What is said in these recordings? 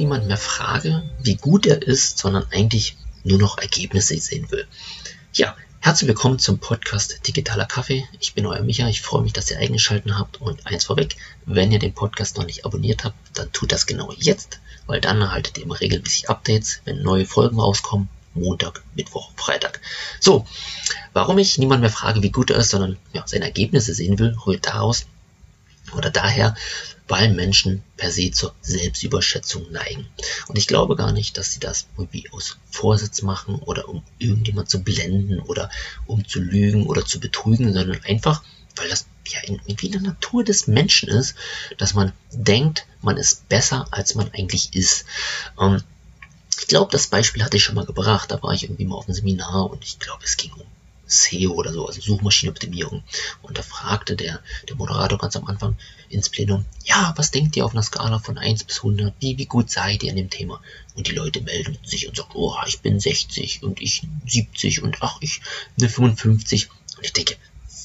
niemand mehr frage, wie gut er ist, sondern eigentlich nur noch Ergebnisse sehen will. Ja, herzlich willkommen zum Podcast Digitaler Kaffee. Ich bin euer Micha. Ich freue mich, dass ihr eingeschaltet habt. Und eins vorweg, wenn ihr den Podcast noch nicht abonniert habt, dann tut das genau jetzt, weil dann erhaltet ihr immer regelmäßig Updates, wenn neue Folgen rauskommen. Montag, Mittwoch, Freitag. So, warum ich niemand mehr frage, wie gut er ist, sondern ja, seine Ergebnisse sehen will, holt daraus oder daher, weil Menschen per se zur Selbstüberschätzung neigen. Und ich glaube gar nicht, dass sie das irgendwie aus Vorsitz machen oder um irgendjemand zu blenden oder um zu lügen oder zu betrügen, sondern einfach, weil das ja irgendwie in der Natur des Menschen ist, dass man denkt, man ist besser, als man eigentlich ist. Ähm, ich glaube, das Beispiel hatte ich schon mal gebracht. Da war ich irgendwie mal auf einem Seminar und ich glaube, es ging um SEO oder so, also Suchmaschinenoptimierung. Und da fragte der, der Moderator ganz am Anfang ins Plenum, ja, was denkt ihr auf einer Skala von 1 bis 100? Wie, wie gut seid ihr in dem Thema? Und die Leute melden sich und sagen, oh, ich bin 60 und ich 70 und ach, ich eine 55. Und ich denke,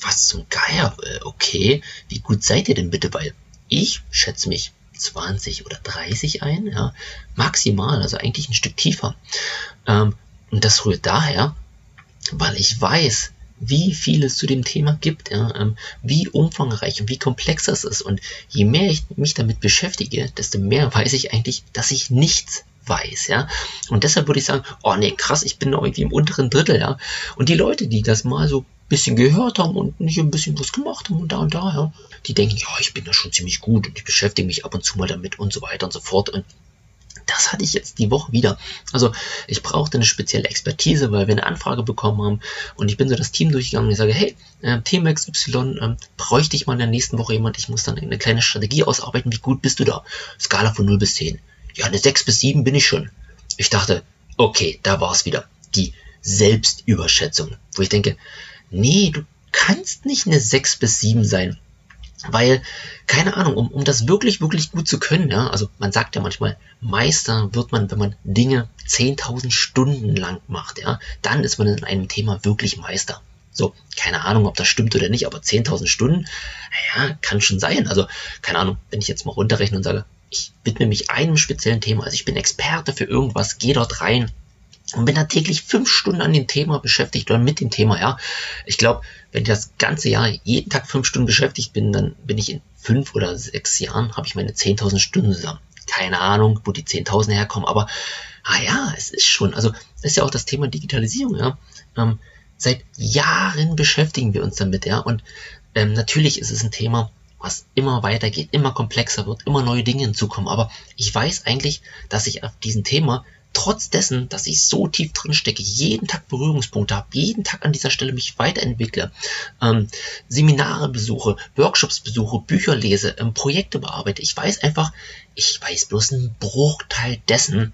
was zum Geier, äh, okay, wie gut seid ihr denn bitte? Weil ich schätze mich 20 oder 30 ein, ja, maximal, also eigentlich ein Stück tiefer. Ähm, und das rührt daher, weil ich weiß, wie viel es zu dem Thema gibt, ja, ähm, wie umfangreich und wie komplex das ist. Und je mehr ich mich damit beschäftige, desto mehr weiß ich eigentlich, dass ich nichts weiß, ja. Und deshalb würde ich sagen, oh nee, krass, ich bin irgendwie im unteren Drittel, ja. Und die Leute, die das mal so ein bisschen gehört haben und nicht ein bisschen was gemacht haben und da und da, ja, die denken, ja, ich bin da schon ziemlich gut und ich beschäftige mich ab und zu mal damit und so weiter und so fort. Und das hatte ich jetzt die Woche wieder. Also ich brauchte eine spezielle Expertise, weil wir eine Anfrage bekommen haben und ich bin so das Team durchgegangen und ich sage, hey, äh, Thema XY, äh, bräuchte ich mal in der nächsten Woche jemand, ich muss dann eine kleine Strategie ausarbeiten, wie gut bist du da? Skala von 0 bis 10. Ja, eine 6 bis 7 bin ich schon. Ich dachte, okay, da war es wieder. Die Selbstüberschätzung. Wo ich denke, nee, du kannst nicht eine 6 bis 7 sein. Weil, keine Ahnung, um, um das wirklich, wirklich gut zu können, ja, also man sagt ja manchmal, Meister wird man, wenn man Dinge 10.000 Stunden lang macht, ja, dann ist man in einem Thema wirklich Meister. So, keine Ahnung, ob das stimmt oder nicht, aber 10.000 Stunden, naja, kann schon sein. Also, keine Ahnung, wenn ich jetzt mal runterrechne und sage, ich widme mich einem speziellen Thema, also ich bin Experte für irgendwas, gehe dort rein, und bin da täglich fünf Stunden an dem Thema beschäftigt oder mit dem Thema, ja. Ich glaube, wenn ich das ganze Jahr jeden Tag fünf Stunden beschäftigt bin, dann bin ich in fünf oder sechs Jahren, habe ich meine 10.000 Stunden zusammen. Keine Ahnung, wo die 10.000 herkommen, aber ah ja, es ist schon, also das ist ja auch das Thema Digitalisierung, ja. Ähm, seit Jahren beschäftigen wir uns damit, ja. Und ähm, natürlich ist es ein Thema, was immer weitergeht, immer komplexer wird, immer neue Dinge hinzukommen. Aber ich weiß eigentlich, dass ich auf diesem Thema trotz dessen, dass ich so tief drin stecke, jeden Tag Berührungspunkte habe, jeden Tag an dieser Stelle mich weiterentwickle, ähm, Seminare besuche, Workshops besuche, Bücher lese, ähm, Projekte bearbeite. Ich weiß einfach, ich weiß bloß einen Bruchteil dessen,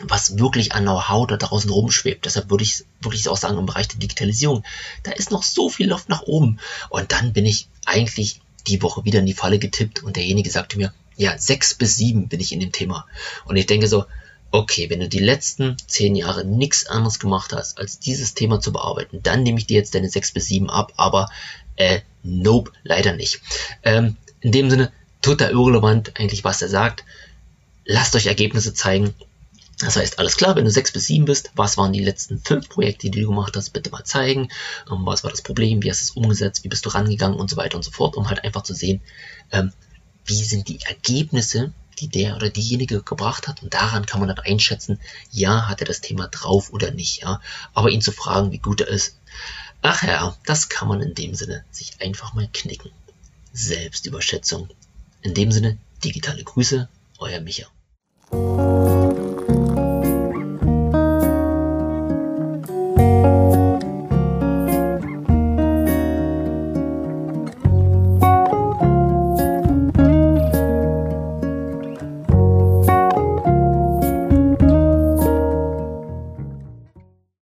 was wirklich an Know-how da draußen rumschwebt. Deshalb würde ich wirklich auch sagen, im Bereich der Digitalisierung, da ist noch so viel Luft nach oben. Und dann bin ich eigentlich die Woche wieder in die Falle getippt und derjenige sagte mir, ja, sechs bis sieben bin ich in dem Thema. Und ich denke so, okay, wenn du die letzten zehn Jahre nichts anderes gemacht hast, als dieses Thema zu bearbeiten, dann nehme ich dir jetzt deine sechs bis sieben ab, aber äh, nope, leider nicht. Ähm, in dem Sinne, total irrelevant eigentlich, was er sagt. Lasst euch Ergebnisse zeigen. Das heißt, alles klar, wenn du sechs bis sieben bist, was waren die letzten fünf Projekte, die du gemacht hast, bitte mal zeigen. Ähm, was war das Problem, wie hast du es umgesetzt, wie bist du rangegangen und so weiter und so fort, um halt einfach zu sehen, ähm, wie sind die Ergebnisse, die der oder diejenige gebracht hat und daran kann man dann einschätzen, ja, hat er das Thema drauf oder nicht, ja. Aber ihn zu fragen, wie gut er ist, ach ja, das kann man in dem Sinne sich einfach mal knicken. Selbstüberschätzung. In dem Sinne, digitale Grüße, euer Micha.